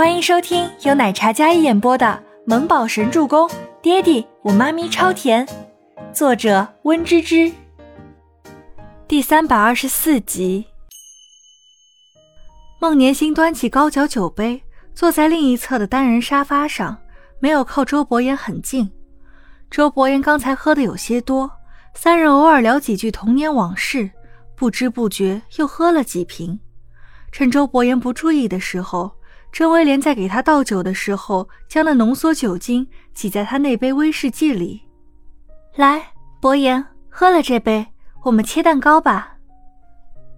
欢迎收听由奶茶嘉一演播的《萌宝神助攻》，爹地我妈咪超甜，作者温芝芝。第三百二十四集。孟年星端起高脚酒杯，坐在另一侧的单人沙发上，没有靠周伯言很近。周伯言刚才喝的有些多，三人偶尔聊几句童年往事，不知不觉又喝了几瓶。趁周伯言不注意的时候，郑威廉在给他倒酒的时候，将那浓缩酒精挤在他那杯威士忌里。来，伯言，喝了这杯，我们切蛋糕吧。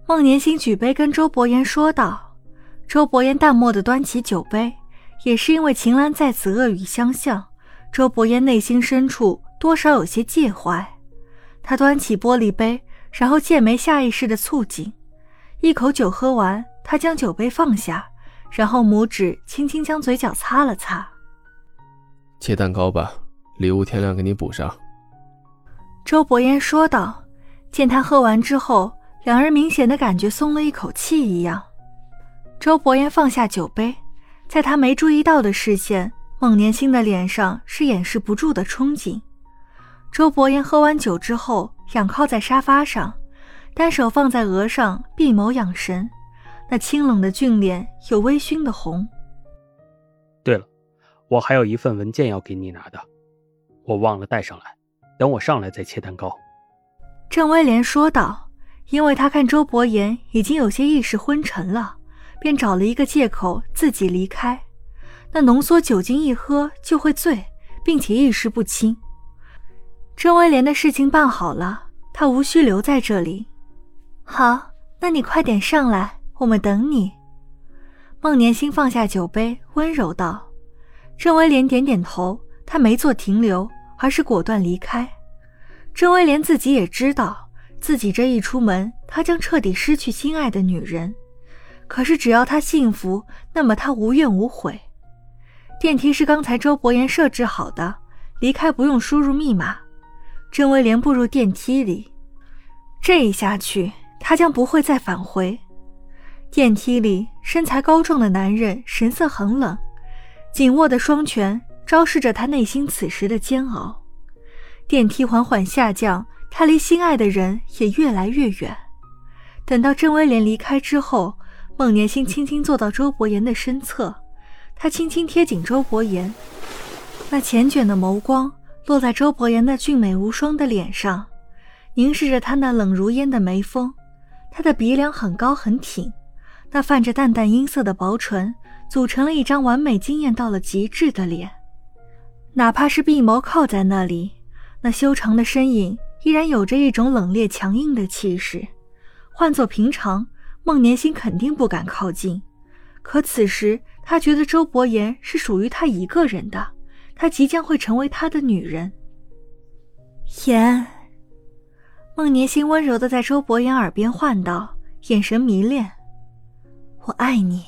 孟年星举杯跟周伯言说道。周伯言淡漠的端起酒杯，也是因为秦岚在此恶语相向，周伯言内心深处多少有些介怀。他端起玻璃杯，然后剑眉下意识的蹙紧，一口酒喝完。他将酒杯放下，然后拇指轻轻将嘴角擦了擦。切蛋糕吧，礼物天亮给你补上。周伯言说道。见他喝完之后，两人明显的感觉松了一口气一样。周伯言放下酒杯，在他没注意到的视线，孟年星的脸上是掩饰不住的憧憬。周伯言喝完酒之后，仰靠在沙发上，单手放在额上，闭眸养神。那清冷的俊脸有微醺的红。对了，我还有一份文件要给你拿的，我忘了带上来，等我上来再切蛋糕。郑威廉说道，因为他看周伯言已经有些意识昏沉了，便找了一个借口自己离开。那浓缩酒精一喝就会醉，并且意识不清。郑威廉的事情办好了，他无需留在这里。好，那你快点上来。我们等你。孟年星放下酒杯，温柔道：“郑威廉点点头，他没做停留，而是果断离开。郑威廉自己也知道，自己这一出门，他将彻底失去心爱的女人。可是只要他幸福，那么他无怨无悔。电梯是刚才周伯言设置好的，离开不用输入密码。郑威廉步入电梯里，这一下去，他将不会再返回。”电梯里，身材高壮的男人神色很冷，紧握的双拳昭示着他内心此时的煎熬。电梯缓缓下降，他离心爱的人也越来越远。等到郑威廉离开之后，孟年星轻轻坐到周伯言的身侧，他轻轻贴紧周伯言，那缱绻的眸光落在周伯言那俊美无双的脸上，凝视着他那冷如烟的眉峰，他的鼻梁很高很挺。那泛着淡淡阴色的薄唇，组成了一张完美惊艳到了极致的脸。哪怕是闭眸靠在那里，那修长的身影依然有着一种冷冽强硬的气势。换做平常，孟年星肯定不敢靠近。可此时，他觉得周伯言是属于他一个人的，他即将会成为他的女人。言，孟年星温柔的在周伯言耳边唤道，眼神迷恋。我爱你。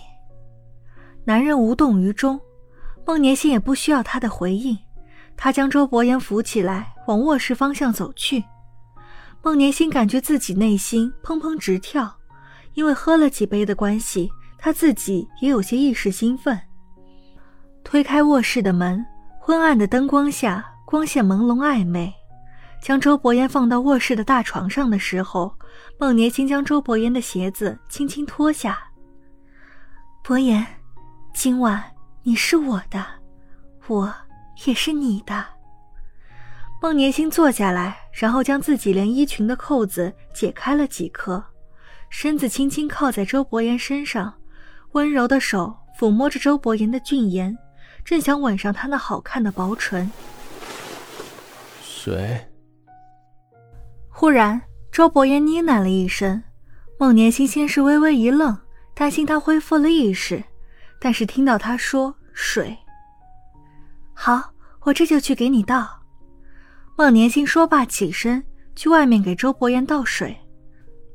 男人无动于衷，孟年心也不需要他的回应。他将周伯言扶起来，往卧室方向走去。孟年心感觉自己内心砰砰直跳，因为喝了几杯的关系，他自己也有些一时兴奋。推开卧室的门，昏暗的灯光下，光线朦胧暧昧。将周伯言放到卧室的大床上的时候，孟年心将周伯言的鞋子轻轻脱下。伯言，今晚你是我的，我也是你的。孟年星坐下来，然后将自己连衣裙的扣子解开了几颗，身子轻轻靠在周伯言身上，温柔的手抚摸着周伯言的俊颜，正想吻上他那好看的薄唇。水。忽然，周伯言呢喃了一声，孟年星先是微微一愣。担心他恢复了意识，但是听到他说“水”，好，我这就去给你倒。孟年星说罢，起身去外面给周伯言倒水，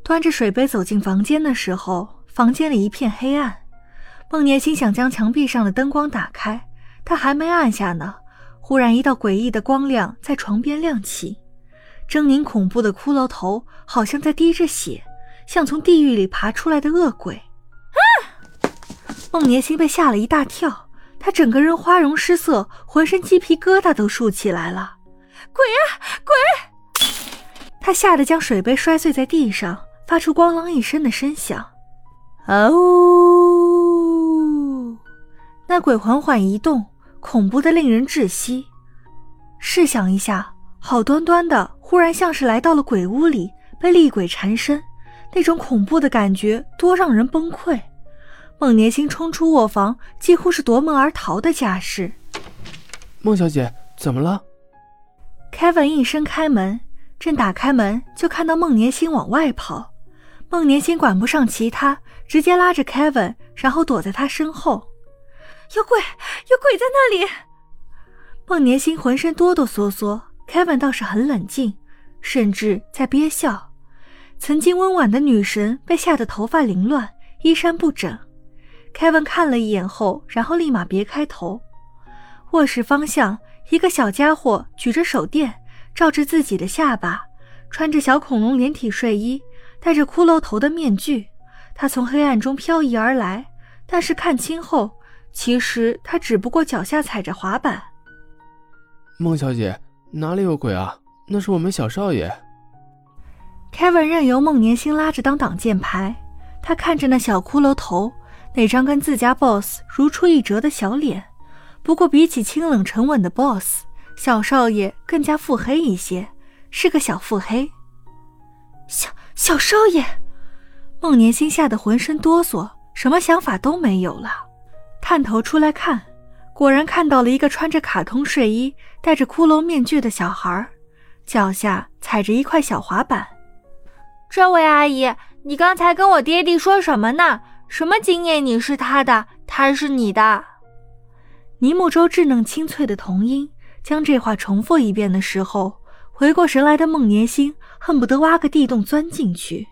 端着水杯走进房间的时候，房间里一片黑暗。孟年心想将墙壁上的灯光打开，他还没按下呢，忽然一道诡异的光亮在床边亮起，狰狞恐怖的骷髅头好像在滴着血，像从地狱里爬出来的恶鬼。孟年星被吓了一大跳，他整个人花容失色，浑身鸡皮疙瘩都竖起来了。鬼啊鬼！他吓得将水杯摔碎在地上，发出咣啷一声的声响。哦，那鬼缓缓移动，恐怖的令人窒息。试想一下，好端端的，忽然像是来到了鬼屋里，被厉鬼缠身，那种恐怖的感觉多让人崩溃。孟年星冲出卧房，几乎是夺门而逃的架势。孟小姐，怎么了？Kevin 应声开门，正打开门，就看到孟年星往外跑。孟年星管不上其他，直接拉着 Kevin，然后躲在他身后。有鬼，有鬼在那里！孟年星浑身哆哆嗦嗦，Kevin 倒是很冷静，甚至在憋笑。曾经温婉的女神被吓得头发凌乱，衣衫不整。Kevin 看了一眼后，然后立马别开头。卧室方向，一个小家伙举着手电照着自己的下巴，穿着小恐龙连体睡衣，戴着骷髅头的面具。他从黑暗中漂移而来，但是看清后，其实他只不过脚下踩着滑板。孟小姐，哪里有鬼啊？那是我们小少爷。Kevin 任由孟年星拉着当挡箭牌，他看着那小骷髅头，那张跟自家 boss 如出一辙的小脸。不过比起清冷沉稳的 boss，小少爷更加腹黑一些，是个小腹黑。小小少爷，孟年星吓得浑身哆嗦，什么想法都没有了，探头出来看。果然看到了一个穿着卡通睡衣、戴着骷髅面具的小孩，脚下踩着一块小滑板。这位阿姨，你刚才跟我爹地说什么呢？什么经验你是他的，他是你的？尼木舟稚嫩清脆的童音将这话重复一遍的时候，回过神来的孟年星恨不得挖个地洞钻进去。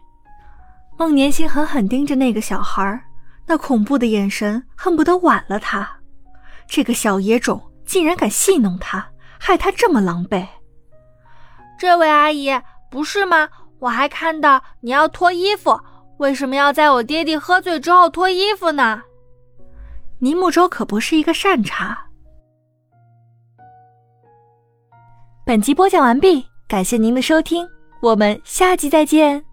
孟年星狠狠盯着那个小孩，那恐怖的眼神恨不得剜了他。这个小野种竟然敢戏弄他，害他这么狼狈。这位阿姨，不是吗？我还看到你要脱衣服，为什么要在我爹地喝醉之后脱衣服呢？尼木舟可不是一个善茬。本集播讲完毕，感谢您的收听，我们下集再见。